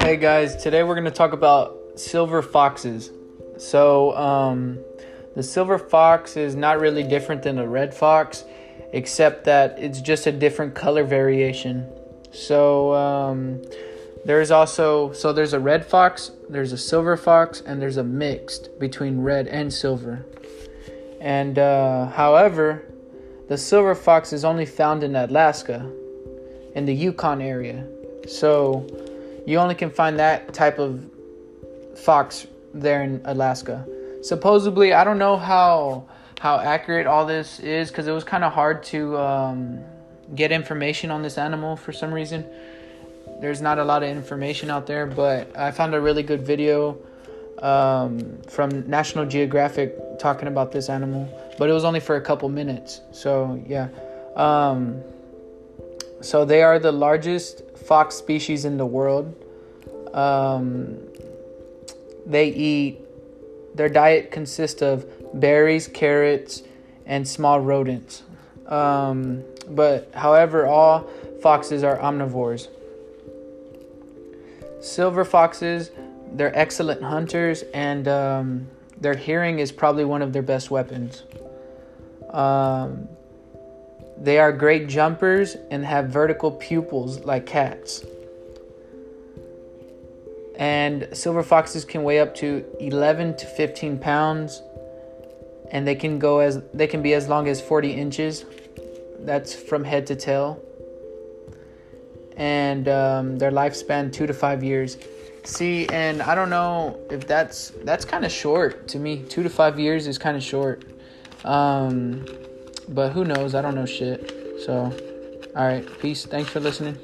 Hey guys, today we're going to talk about silver foxes. So, um, the silver fox is not really different than a red fox, except that it's just a different color variation. So, um, there's also so there's a red fox, there's a silver fox, and there's a mixed between red and silver. And uh, however, the silver fox is only found in Alaska, in the Yukon area. So you only can find that type of fox there in Alaska. Supposedly, I don't know how how accurate all this is because it was kind of hard to um, get information on this animal for some reason. There's not a lot of information out there, but I found a really good video um, from National Geographic talking about this animal, but it was only for a couple minutes. So yeah, um, so they are the largest fox species in the world. Um, they eat. Their diet consists of berries, carrots, and small rodents. Um, but however, all foxes are omnivores. Silver foxes, they're excellent hunters, and um, their hearing is probably one of their best weapons. Um, they are great jumpers and have vertical pupils like cats. And silver foxes can weigh up to 11 to 15 pounds, and they can go as they can be as long as 40 inches. That's from head to tail. And um, their lifespan two to five years. See, and I don't know if that's that's kind of short to me. Two to five years is kind of short. Um, but who knows? I don't know shit. So, all right, peace. Thanks for listening.